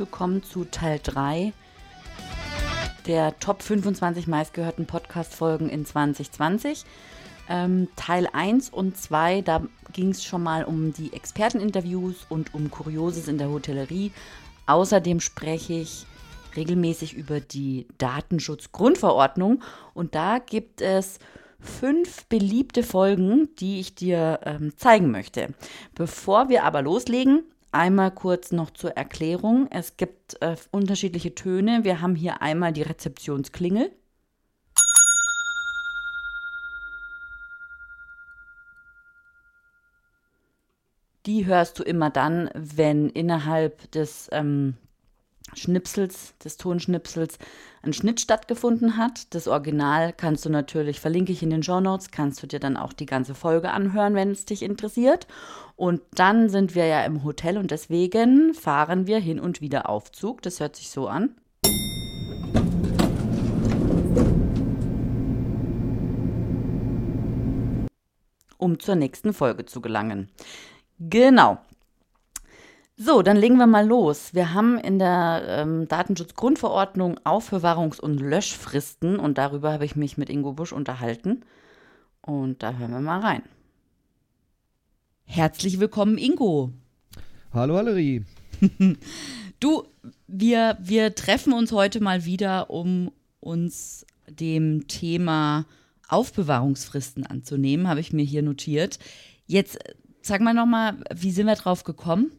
willkommen zu Teil 3 der Top 25 meistgehörten Podcast-Folgen in 2020. Ähm, Teil 1 und 2, da ging es schon mal um die Experteninterviews und um Kurioses in der Hotellerie. Außerdem spreche ich regelmäßig über die Datenschutzgrundverordnung und da gibt es fünf beliebte Folgen, die ich dir ähm, zeigen möchte. Bevor wir aber loslegen, Einmal kurz noch zur Erklärung. Es gibt äh, unterschiedliche Töne. Wir haben hier einmal die Rezeptionsklingel. Die hörst du immer dann, wenn innerhalb des ähm, Schnipsels, des Tonschnipsels, ein Schnitt stattgefunden hat. Das Original kannst du natürlich, verlinke ich in den Show Notes, kannst du dir dann auch die ganze Folge anhören, wenn es dich interessiert. Und dann sind wir ja im Hotel und deswegen fahren wir hin und wieder Aufzug. Das hört sich so an. um zur nächsten Folge zu gelangen. Genau, so, dann legen wir mal los. Wir haben in der ähm, Datenschutzgrundverordnung Aufbewahrungs- und Löschfristen und darüber habe ich mich mit Ingo Busch unterhalten. Und da hören wir mal rein. Herzlich willkommen, Ingo. Hallo, Valerie. du, wir, wir treffen uns heute mal wieder, um uns dem Thema Aufbewahrungsfristen anzunehmen, habe ich mir hier notiert. Jetzt sag mal nochmal, wie sind wir drauf gekommen?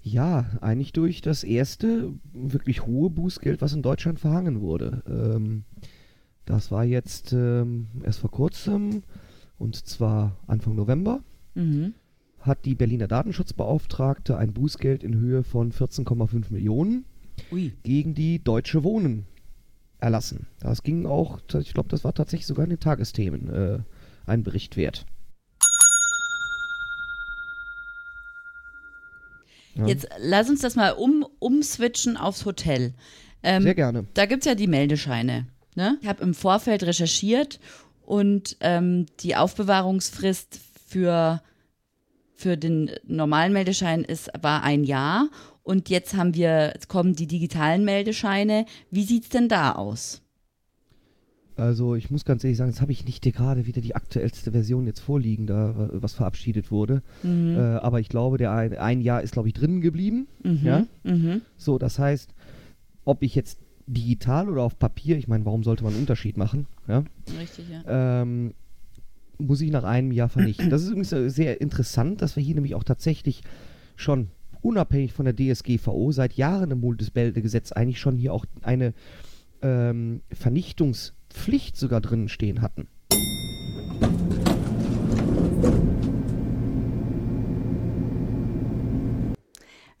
Ja, eigentlich durch das erste wirklich hohe Bußgeld, was in Deutschland verhangen wurde. Ähm, das war jetzt ähm, erst vor kurzem, und zwar Anfang November, mhm. hat die Berliner Datenschutzbeauftragte ein Bußgeld in Höhe von 14,5 Millionen Ui. gegen die Deutsche Wohnen erlassen. Das ging auch, ich glaube, das war tatsächlich sogar in den Tagesthemen äh, ein Bericht wert. Ja. Jetzt lass uns das mal um, umswitchen aufs Hotel. Ähm, Sehr gerne. Da gibt es ja die Meldescheine. Ne? Ich habe im Vorfeld recherchiert und ähm, die Aufbewahrungsfrist für, für den normalen Meldeschein ist, war ein Jahr. Und jetzt haben wir, jetzt kommen die digitalen Meldescheine. Wie sieht es denn da aus? Also ich muss ganz ehrlich sagen, jetzt habe ich nicht gerade wieder die aktuellste Version jetzt vorliegen, da was verabschiedet wurde. Mhm. Äh, aber ich glaube, der ein, ein Jahr ist, glaube ich, drinnen geblieben. Mhm. Ja? Mhm. So, das heißt, ob ich jetzt digital oder auf Papier, ich meine, warum sollte man einen Unterschied machen? Ja? Richtig, ja. Ähm, muss ich nach einem Jahr vernichten. Das ist übrigens sehr interessant, dass wir hier nämlich auch tatsächlich schon unabhängig von der DSGVO seit Jahren im Multisbelde-Gesetz eigentlich schon hier auch eine ähm, Vernichtungs- Pflicht sogar drin stehen hatten.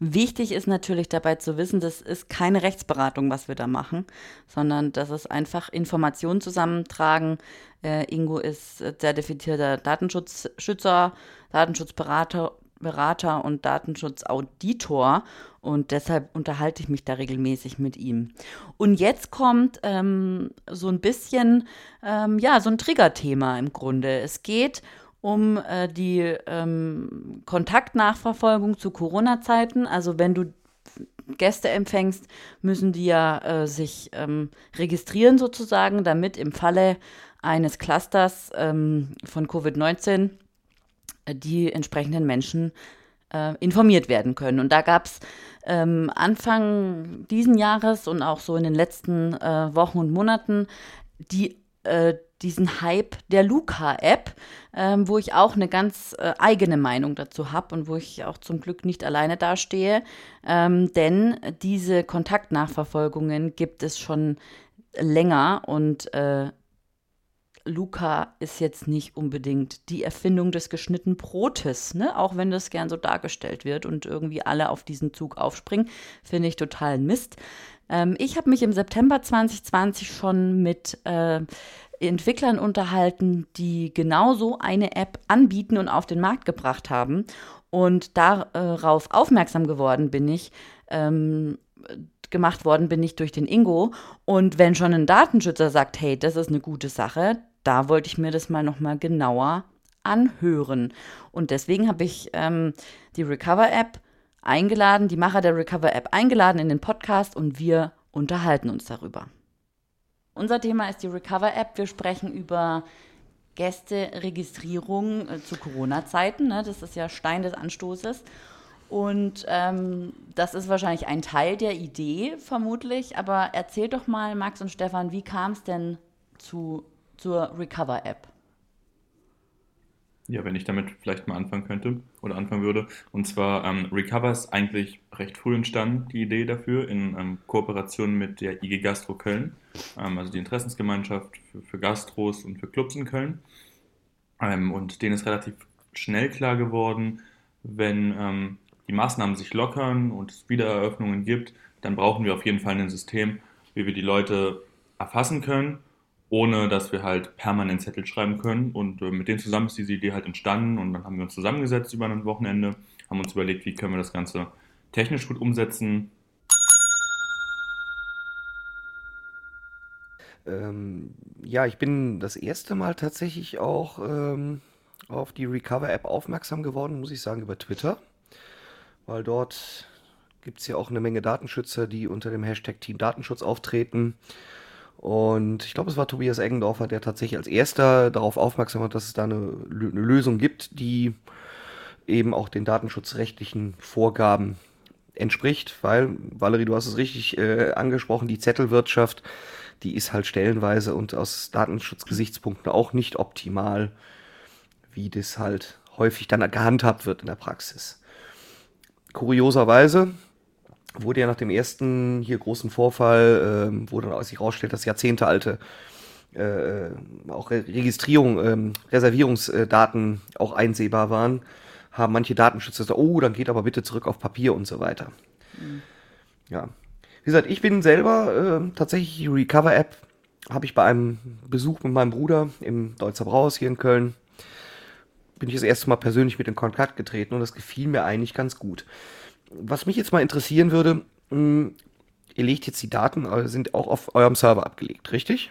Wichtig ist natürlich dabei zu wissen, das ist keine Rechtsberatung, was wir da machen, sondern das ist einfach Informationen zusammentragen. Äh, Ingo ist zertifizierter Datenschutzschützer, Datenschutzberater Berater und Datenschutzauditor und deshalb unterhalte ich mich da regelmäßig mit ihm. Und jetzt kommt ähm, so ein bisschen, ähm, ja, so ein Triggerthema im Grunde. Es geht um äh, die ähm, Kontaktnachverfolgung zu Corona-Zeiten. Also wenn du Gäste empfängst, müssen die ja äh, sich ähm, registrieren sozusagen, damit im Falle eines Clusters ähm, von Covid-19 die entsprechenden Menschen äh, informiert werden können. Und da gab es ähm, Anfang diesen Jahres und auch so in den letzten äh, Wochen und Monaten die, äh, diesen Hype der Luca-App, ähm, wo ich auch eine ganz äh, eigene Meinung dazu habe und wo ich auch zum Glück nicht alleine dastehe. Ähm, denn diese Kontaktnachverfolgungen gibt es schon länger und äh, Luca ist jetzt nicht unbedingt die Erfindung des geschnittenen Brotes, ne? auch wenn das gern so dargestellt wird und irgendwie alle auf diesen Zug aufspringen, finde ich total Mist. Ähm, ich habe mich im September 2020 schon mit äh, Entwicklern unterhalten, die genau so eine App anbieten und auf den Markt gebracht haben. Und darauf aufmerksam geworden bin ich, ähm, gemacht worden bin ich durch den Ingo. Und wenn schon ein Datenschützer sagt, hey, das ist eine gute Sache, da wollte ich mir das mal nochmal genauer anhören. Und deswegen habe ich ähm, die Recover-App eingeladen, die Macher der Recover App eingeladen in den Podcast und wir unterhalten uns darüber. Unser Thema ist die Recover App. Wir sprechen über Gästeregistrierung äh, zu Corona-Zeiten. Ne? Das ist ja Stein des Anstoßes. Und ähm, das ist wahrscheinlich ein Teil der Idee, vermutlich. Aber erzähl doch mal, Max und Stefan, wie kam es denn zu, zur Recover-App? Ja, wenn ich damit vielleicht mal anfangen könnte oder anfangen würde. Und zwar, ähm, Recover ist eigentlich recht früh entstanden, die Idee dafür, in ähm, Kooperation mit der IG Gastro Köln, ähm, also die Interessensgemeinschaft für, für, Gastros und für Clubs in Köln. Ähm, und denen ist relativ schnell klar geworden, wenn ähm, die Maßnahmen sich lockern und es Wiedereröffnungen gibt, dann brauchen wir auf jeden Fall ein System, wie wir die Leute erfassen können ohne dass wir halt permanent Zettel schreiben können. Und äh, mit denen zusammen ist diese Idee halt entstanden und dann haben wir uns zusammengesetzt über ein Wochenende, haben uns überlegt, wie können wir das Ganze technisch gut umsetzen. Ähm, ja, ich bin das erste Mal tatsächlich auch ähm, auf die Recover-App aufmerksam geworden, muss ich sagen, über Twitter, weil dort gibt es ja auch eine Menge Datenschützer, die unter dem Hashtag Team Datenschutz auftreten. Und ich glaube, es war Tobias Eggendorfer, der tatsächlich als erster darauf aufmerksam hat, dass es da eine, eine Lösung gibt, die eben auch den datenschutzrechtlichen Vorgaben entspricht, weil, Valerie, du hast es richtig äh, angesprochen, die Zettelwirtschaft, die ist halt stellenweise und aus Datenschutzgesichtspunkten auch nicht optimal, wie das halt häufig dann gehandhabt wird in der Praxis. Kurioserweise wurde ja nach dem ersten hier großen Vorfall, äh, wo dann sich herausstellt, dass jahrzehntealte äh, auch Re Registrierung, äh, Reservierungsdaten auch einsehbar waren, haben manche Datenschützer gesagt, oh, dann geht aber bitte zurück auf Papier und so weiter. Mhm. Ja. Wie gesagt, ich bin selber äh, tatsächlich die Recover-App habe ich bei einem Besuch mit meinem Bruder im Deutzer Brauhaus hier in Köln bin ich das erste Mal persönlich mit in Kontakt getreten und das gefiel mir eigentlich ganz gut was mich jetzt mal interessieren würde, mh, hm, ihr legt jetzt die Daten, sind auch auf eurem Server abgelegt, richtig?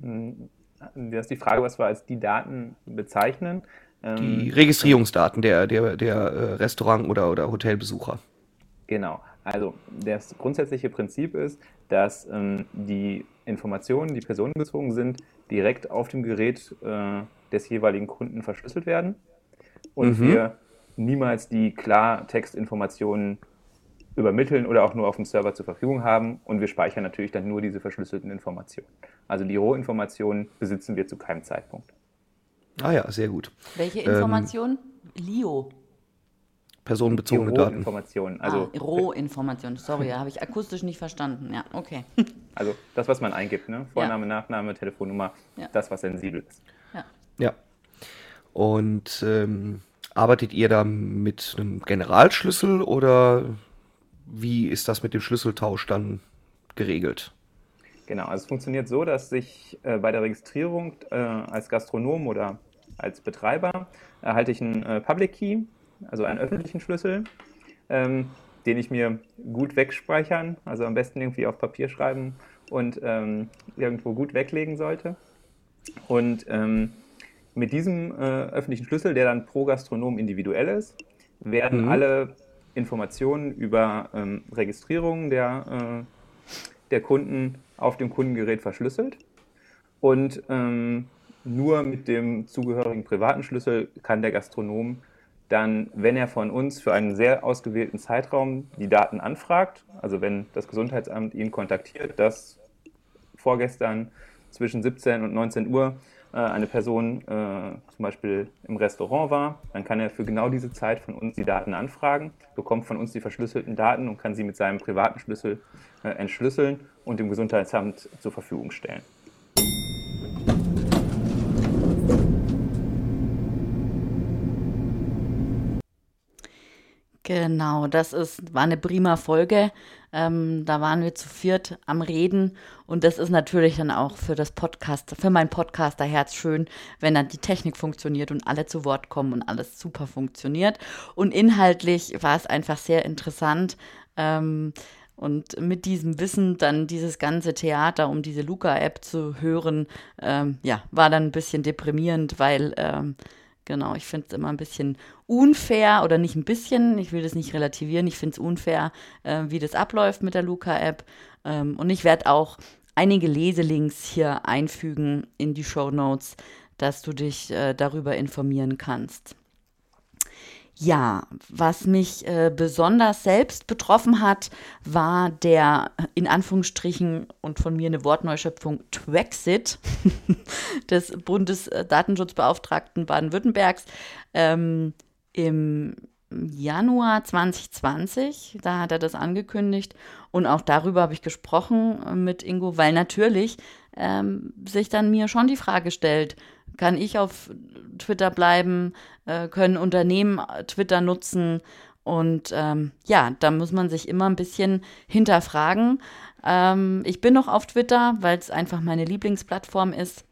Hm, das ist die Frage, was wir als die Daten bezeichnen. Die ähm, Registrierungsdaten der, der, der äh, Restaurant- oder, oder Hotelbesucher. Genau. Also das grundsätzliche Prinzip ist, dass ähm, die Informationen, die personenbezogen sind, direkt auf dem Gerät äh, des jeweiligen Kunden verschlüsselt werden und mhm. wir niemals die Klartextinformationen übermitteln oder auch nur auf dem Server zur Verfügung haben. Und wir speichern natürlich dann nur diese verschlüsselten Informationen. Also die Rohinformationen besitzen wir zu keinem Zeitpunkt. Ah ja, sehr gut. Welche Informationen? Ähm, LIO. Personenbezogene Daten. Informationen. Also ah, Rohinformationen. Sorry, habe ich akustisch nicht verstanden. Ja, okay. Also das, was man eingibt, ne? Vorname, ja. Nachname, Telefonnummer, ja. das, was sensibel ist. Ja. Ja. Und ähm, Arbeitet ihr da mit einem Generalschlüssel oder wie ist das mit dem Schlüsseltausch dann geregelt? Genau, also es funktioniert so, dass sich äh, bei der Registrierung äh, als Gastronom oder als Betreiber erhalte ich einen äh, Public Key, also einen öffentlichen Schlüssel, ähm, den ich mir gut wegspeichern, also am besten irgendwie auf Papier schreiben und ähm, irgendwo gut weglegen sollte. Und ähm, mit diesem äh, öffentlichen Schlüssel, der dann pro Gastronom individuell ist, werden mhm. alle Informationen über ähm, Registrierungen der, äh, der Kunden auf dem Kundengerät verschlüsselt. Und ähm, nur mit dem zugehörigen privaten Schlüssel kann der Gastronom dann, wenn er von uns für einen sehr ausgewählten Zeitraum die Daten anfragt, also wenn das Gesundheitsamt ihn kontaktiert, dass vorgestern zwischen 17 und 19 Uhr eine Person äh, zum Beispiel im Restaurant war, dann kann er für genau diese Zeit von uns die Daten anfragen, bekommt von uns die verschlüsselten Daten und kann sie mit seinem privaten Schlüssel äh, entschlüsseln und dem Gesundheitsamt zur Verfügung stellen. Genau, das ist, war eine prima Folge. Ähm, da waren wir zu viert am Reden und das ist natürlich dann auch für das Podcast, für mein Podcaster-Herz schön, wenn dann die Technik funktioniert und alle zu Wort kommen und alles super funktioniert. Und inhaltlich war es einfach sehr interessant. Ähm, und mit diesem Wissen dann dieses ganze Theater um diese Luca-App zu hören, ähm, ja, war dann ein bisschen deprimierend, weil ähm, Genau, ich finde es immer ein bisschen unfair oder nicht ein bisschen, ich will das nicht relativieren, ich finde es unfair, äh, wie das abläuft mit der Luca-App. Ähm, und ich werde auch einige Leselinks hier einfügen in die Show Notes, dass du dich äh, darüber informieren kannst. Ja, was mich äh, besonders selbst betroffen hat, war der in Anführungsstrichen und von mir eine Wortneuschöpfung Twexit des Bundesdatenschutzbeauftragten Baden-Württembergs ähm, im Januar 2020. Da hat er das angekündigt und auch darüber habe ich gesprochen mit Ingo, weil natürlich ähm, sich dann mir schon die Frage stellt, kann ich auf Twitter bleiben? Äh, können Unternehmen Twitter nutzen? Und ähm, ja, da muss man sich immer ein bisschen hinterfragen. Ähm, ich bin noch auf Twitter, weil es einfach meine Lieblingsplattform ist.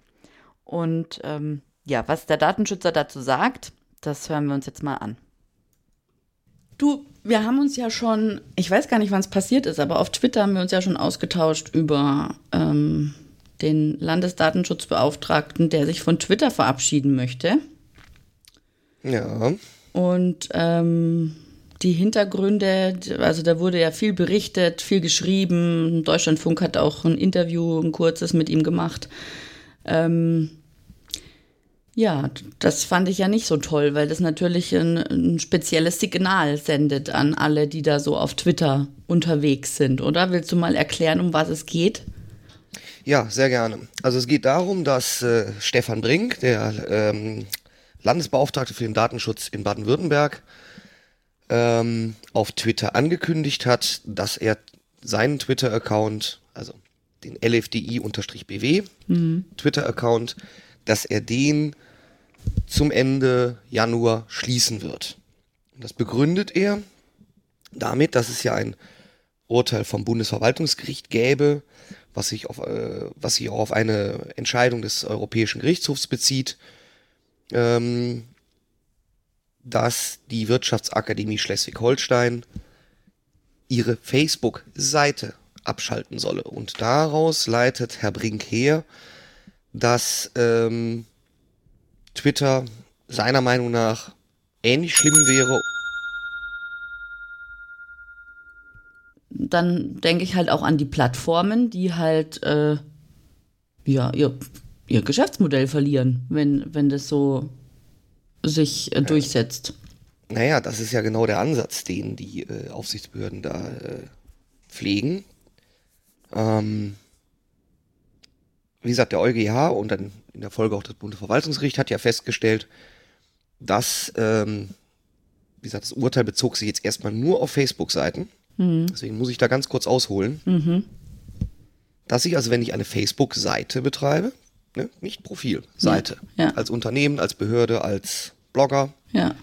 Und ähm, ja, was der Datenschützer dazu sagt, das hören wir uns jetzt mal an. Du, wir haben uns ja schon, ich weiß gar nicht, wann es passiert ist, aber auf Twitter haben wir uns ja schon ausgetauscht über ähm, den Landesdatenschutzbeauftragten, der sich von Twitter verabschieden möchte. Ja. Und ähm, die Hintergründe, also da wurde ja viel berichtet, viel geschrieben. Deutschlandfunk hat auch ein Interview, ein kurzes mit ihm gemacht. Ähm, ja, das fand ich ja nicht so toll, weil das natürlich ein, ein, spezielles Signal sendet an alle, die da so auf Twitter unterwegs sind, oder? Willst du mal erklären, um was es geht? Ja, sehr gerne. Also es geht darum, dass äh, Stefan Brink, der ähm, Landesbeauftragte für den Datenschutz in Baden-Württemberg, ähm, auf Twitter angekündigt hat, dass er seinen Twitter-Account, also den LFDI-BW mhm. Twitter-Account, dass er den zum Ende Januar schließen wird. Das begründet er damit, dass es ja ein Urteil vom Bundesverwaltungsgericht gäbe, was sich, auf, äh, was sich auch auf eine Entscheidung des Europäischen Gerichtshofs bezieht, ähm, dass die Wirtschaftsakademie Schleswig-Holstein ihre Facebook-Seite abschalten solle. Und daraus leitet Herr Brink her, dass ähm, Twitter seiner Meinung nach ähnlich schlimm wäre dann denke ich halt auch an die Plattformen, die halt äh, ja, ihr, ihr Geschäftsmodell verlieren, wenn, wenn das so sich äh, durchsetzt. Naja, das ist ja genau der Ansatz, den die äh, Aufsichtsbehörden da äh, pflegen. Ähm, wie gesagt, der EuGH und dann in der Folge auch das Bundesverwaltungsgericht hat ja festgestellt, dass, ähm, wie gesagt, das Urteil bezog sich jetzt erstmal nur auf Facebook-Seiten. Mhm. Deswegen muss ich da ganz kurz ausholen. Mhm. Dass ich also, wenn ich eine Facebook-Seite betreibe, ne, nicht Profil, Seite, ja. Ja. als Unternehmen, als Behörde, als Blogger, ja.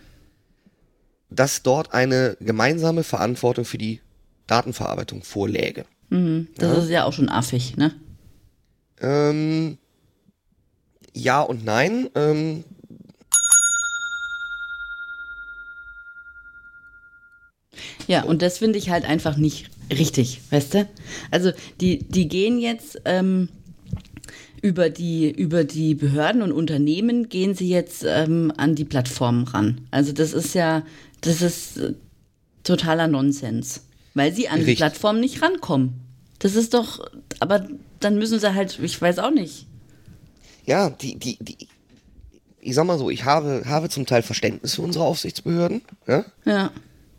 dass dort eine gemeinsame Verantwortung für die Datenverarbeitung vorläge. Mhm. Das ist ja auch schon affig, ne? Ähm, ja und nein. Ähm, Ja, und das finde ich halt einfach nicht richtig, weißt du? Also die, die gehen jetzt ähm, über, die, über die Behörden und Unternehmen, gehen sie jetzt ähm, an die Plattformen ran. Also das ist ja, das ist äh, totaler Nonsens, weil sie an richtig. die Plattformen nicht rankommen. Das ist doch, aber dann müssen sie halt, ich weiß auch nicht. Ja, die, die, die, ich sag mal so, ich habe, habe zum Teil Verständnis für unsere Aufsichtsbehörden. Ja. ja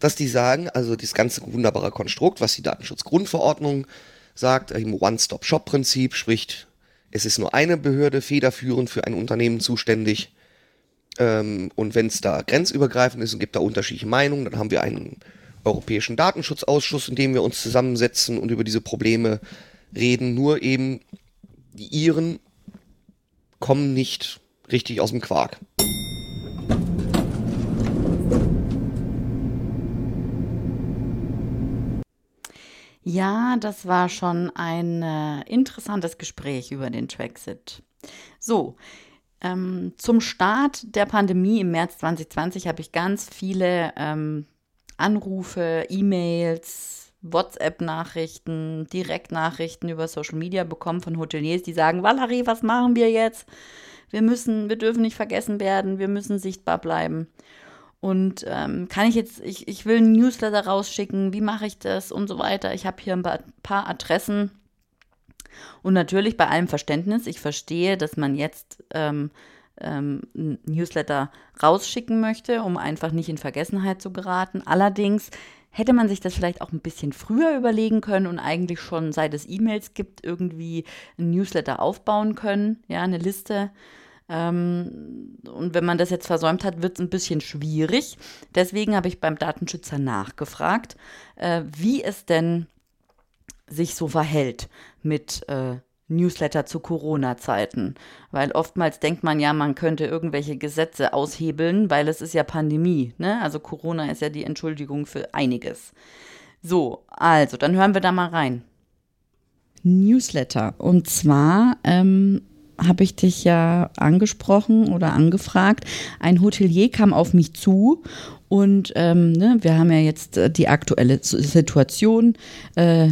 dass die sagen, also das ganze wunderbare Konstrukt, was die Datenschutzgrundverordnung sagt, im One-Stop-Shop-Prinzip, spricht, es ist nur eine Behörde federführend für ein Unternehmen zuständig. Ähm, und wenn es da grenzübergreifend ist und gibt da unterschiedliche Meinungen, dann haben wir einen Europäischen Datenschutzausschuss, in dem wir uns zusammensetzen und über diese Probleme reden. Nur eben die Iren kommen nicht richtig aus dem Quark. Ja, das war schon ein äh, interessantes Gespräch über den Traxit. So, ähm, zum Start der Pandemie im März 2020 habe ich ganz viele ähm, Anrufe, E-Mails, WhatsApp-Nachrichten, Direktnachrichten über Social Media bekommen von Hoteliers, die sagen, Valerie, was machen wir jetzt? Wir müssen, wir dürfen nicht vergessen werden, wir müssen sichtbar bleiben. Und ähm, kann ich jetzt, ich, ich will einen Newsletter rausschicken, wie mache ich das und so weiter. Ich habe hier ein paar Adressen. Und natürlich bei allem Verständnis, ich verstehe, dass man jetzt ähm, ähm, ein Newsletter rausschicken möchte, um einfach nicht in Vergessenheit zu geraten. Allerdings hätte man sich das vielleicht auch ein bisschen früher überlegen können und eigentlich schon, seit es E-Mails gibt, irgendwie ein Newsletter aufbauen können, ja, eine Liste. Ähm, und wenn man das jetzt versäumt hat, wird es ein bisschen schwierig. Deswegen habe ich beim Datenschützer nachgefragt, äh, wie es denn sich so verhält mit äh, Newsletter zu Corona-Zeiten. Weil oftmals denkt man ja, man könnte irgendwelche Gesetze aushebeln, weil es ist ja Pandemie. Ne? Also Corona ist ja die Entschuldigung für einiges. So, also, dann hören wir da mal rein. Newsletter. Und zwar ähm, habe ich dich ja angesprochen oder angefragt. Ein Hotelier kam auf mich zu und ähm, ne, wir haben ja jetzt äh, die aktuelle Situation. Äh,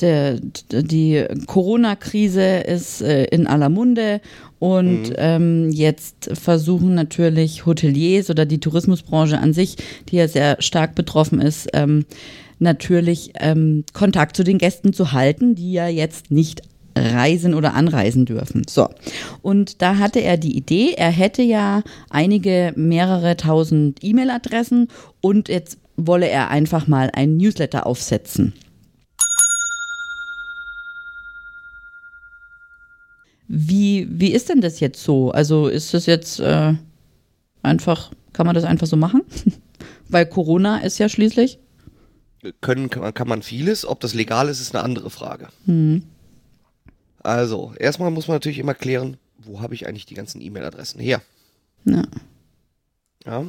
der, die Corona-Krise ist äh, in aller Munde und mhm. ähm, jetzt versuchen natürlich Hoteliers oder die Tourismusbranche an sich, die ja sehr stark betroffen ist, ähm, natürlich ähm, Kontakt zu den Gästen zu halten, die ja jetzt nicht reisen oder anreisen dürfen. So. Und da hatte er die Idee, er hätte ja einige mehrere tausend E-Mail-Adressen und jetzt wolle er einfach mal ein Newsletter aufsetzen. Wie, wie ist denn das jetzt so? Also ist das jetzt äh, einfach, kann man das einfach so machen? Weil Corona ist ja schließlich. Können kann man vieles, ob das legal ist, ist eine andere Frage. Mhm. Also, erstmal muss man natürlich immer klären, wo habe ich eigentlich die ganzen E-Mail-Adressen her? Ja. ja.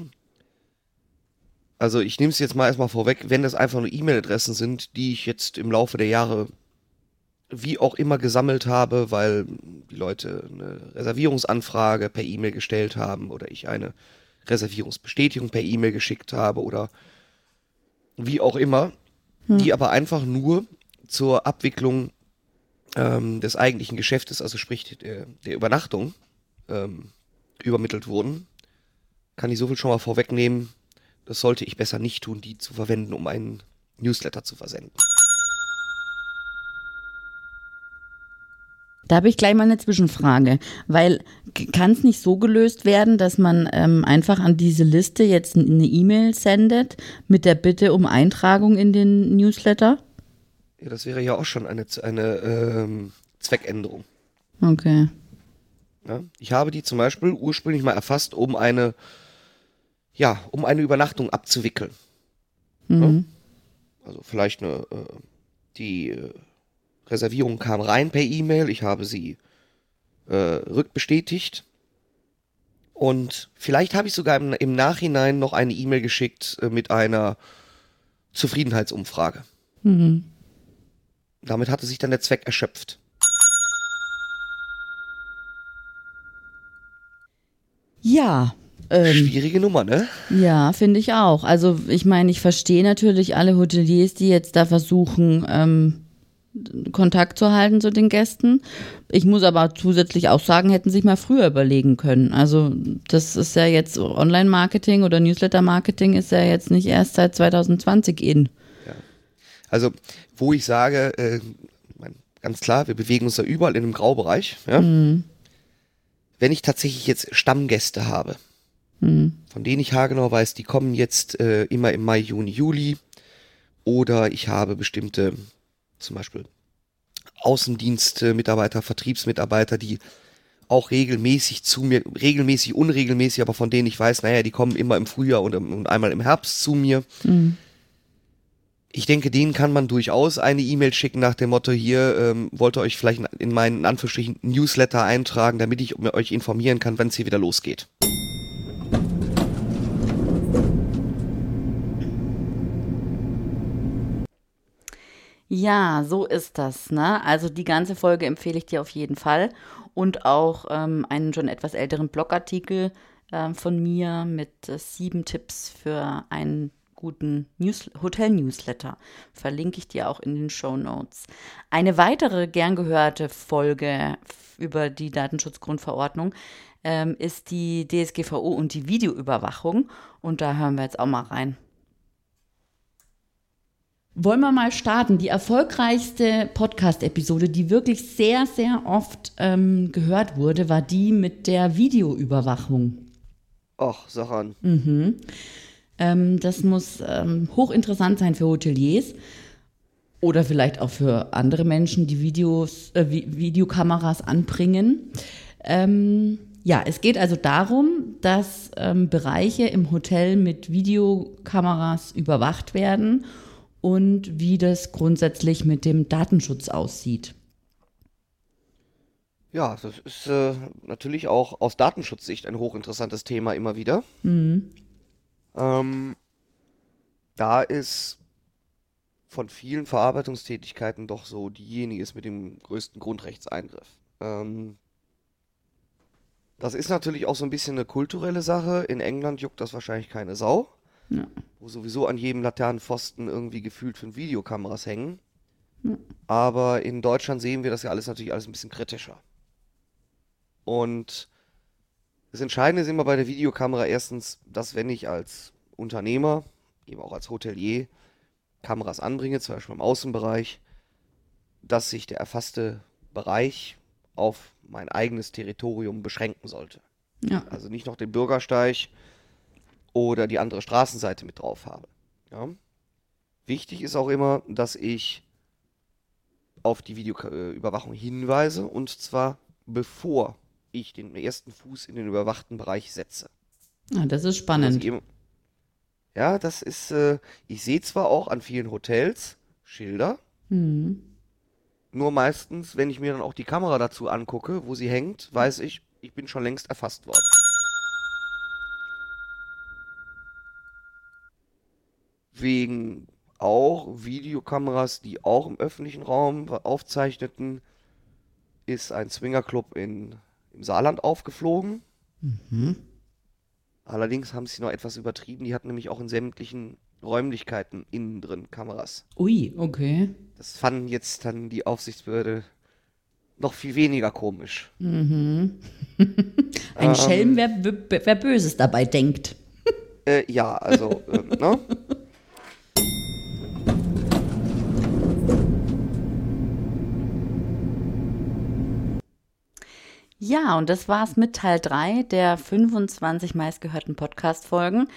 Also, ich nehme es jetzt mal erstmal vorweg, wenn das einfach nur E-Mail-Adressen sind, die ich jetzt im Laufe der Jahre wie auch immer gesammelt habe, weil die Leute eine Reservierungsanfrage per E-Mail gestellt haben oder ich eine Reservierungsbestätigung per E-Mail geschickt habe oder wie auch immer, hm. die aber einfach nur zur Abwicklung ähm, des eigentlichen Geschäftes, also sprich der, der Übernachtung, ähm, übermittelt wurden, kann ich so viel schon mal vorwegnehmen. Das sollte ich besser nicht tun, die zu verwenden, um einen Newsletter zu versenden. Da habe ich gleich mal eine Zwischenfrage, weil kann es nicht so gelöst werden, dass man ähm, einfach an diese Liste jetzt eine E-Mail sendet mit der Bitte um Eintragung in den Newsletter? Ja, das wäre ja auch schon eine, eine ähm, Zweckänderung. Okay. Ja, ich habe die zum Beispiel ursprünglich mal erfasst, um eine, ja, um eine Übernachtung abzuwickeln. Mhm. Ja? Also vielleicht eine, äh, die äh, Reservierung kam rein per E-Mail, ich habe sie äh, rückbestätigt. Und vielleicht habe ich sogar im, im Nachhinein noch eine E-Mail geschickt äh, mit einer Zufriedenheitsumfrage. Mhm. Damit hatte sich dann der Zweck erschöpft. Ja. Ähm, Schwierige Nummer, ne? Ja, finde ich auch. Also ich meine, ich verstehe natürlich alle Hoteliers, die jetzt da versuchen, ähm, Kontakt zu halten zu den Gästen. Ich muss aber zusätzlich auch sagen, hätten sich mal früher überlegen können. Also das ist ja jetzt Online-Marketing oder Newsletter-Marketing ist ja jetzt nicht erst seit 2020 in. Also wo ich sage, äh, ganz klar, wir bewegen uns da überall in einem Graubereich. Ja? Mhm. Wenn ich tatsächlich jetzt Stammgäste habe, mhm. von denen ich haargenau weiß, die kommen jetzt äh, immer im Mai, Juni, Juli, oder ich habe bestimmte, zum Beispiel Außendienstmitarbeiter, Vertriebsmitarbeiter, die auch regelmäßig zu mir, regelmäßig, unregelmäßig, aber von denen ich weiß, naja, die kommen immer im Frühjahr und, und einmal im Herbst zu mir. Mhm ich denke, denen kann man durchaus eine E-Mail schicken nach dem Motto, hier ähm, ihr euch vielleicht in meinen in Anführungsstrichen Newsletter eintragen, damit ich euch informieren kann, wenn es hier wieder losgeht. Ja, so ist das. Ne? Also die ganze Folge empfehle ich dir auf jeden Fall. Und auch ähm, einen schon etwas älteren Blogartikel äh, von mir mit äh, sieben Tipps für ein guten News Hotel-Newsletter. Verlinke ich dir auch in den Show Notes. Eine weitere gern gehörte Folge über die Datenschutzgrundverordnung ähm, ist die DSGVO und die Videoüberwachung. Und da hören wir jetzt auch mal rein. Wollen wir mal starten? Die erfolgreichste Podcast-Episode, die wirklich sehr, sehr oft ähm, gehört wurde, war die mit der Videoüberwachung. Ach, sag an. Mhm. Ähm, das muss ähm, hochinteressant sein für Hoteliers oder vielleicht auch für andere Menschen, die Videos, äh, Videokameras anbringen. Ähm, ja, es geht also darum, dass ähm, Bereiche im Hotel mit Videokameras überwacht werden und wie das grundsätzlich mit dem Datenschutz aussieht. Ja, das ist äh, natürlich auch aus Datenschutzsicht ein hochinteressantes Thema immer wieder. Mhm. Ähm, da ist von vielen Verarbeitungstätigkeiten doch so diejenige ist mit dem größten Grundrechtseingriff. Ähm, das ist natürlich auch so ein bisschen eine kulturelle Sache. In England juckt das wahrscheinlich keine Sau. Ja. Wo sowieso an jedem Laternenpfosten irgendwie gefühlt fünf Videokameras hängen. Ja. Aber in Deutschland sehen wir das ja alles natürlich alles ein bisschen kritischer. Und das Entscheidende ist immer bei der Videokamera erstens, dass wenn ich als Unternehmer, eben auch als Hotelier, Kameras anbringe, zum Beispiel im Außenbereich, dass sich der erfasste Bereich auf mein eigenes Territorium beschränken sollte. Ja. Also nicht noch den Bürgersteig oder die andere Straßenseite mit drauf habe. Ja. Wichtig ist auch immer, dass ich auf die Videoüberwachung hinweise und zwar bevor ich den ersten Fuß in den überwachten Bereich setze. Ah, das ist spannend. Eben, ja, das ist, äh, ich sehe zwar auch an vielen Hotels Schilder, mhm. nur meistens, wenn ich mir dann auch die Kamera dazu angucke, wo sie hängt, weiß ich, ich bin schon längst erfasst worden. wegen auch Videokameras, die auch im öffentlichen Raum aufzeichneten, ist ein Swingerclub in, im Saarland aufgeflogen. Mhm. Allerdings haben sie noch etwas übertrieben. Die hatten nämlich auch in sämtlichen Räumlichkeiten innen drin Kameras. Ui, okay. Das fanden jetzt dann die Aufsichtsbehörde noch viel weniger komisch. Mhm. Ein ähm, Schelm, wer, wer Böses dabei denkt. Äh, ja, also, äh, ne? Ja, und das war's mit Teil 3 der 25 meistgehörten Podcast-Folgen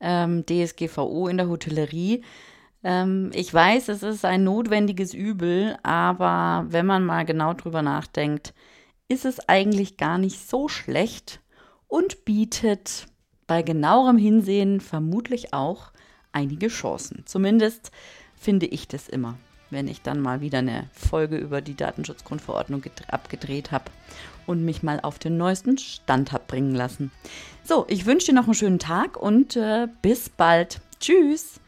ähm, DSGVO in der Hotellerie. Ähm, ich weiß, es ist ein notwendiges Übel, aber wenn man mal genau drüber nachdenkt, ist es eigentlich gar nicht so schlecht und bietet bei genauerem Hinsehen vermutlich auch einige Chancen. Zumindest finde ich das immer, wenn ich dann mal wieder eine Folge über die Datenschutzgrundverordnung abgedreht habe und mich mal auf den neuesten Stand habe bringen lassen. So, ich wünsche dir noch einen schönen Tag und äh, bis bald. Tschüss.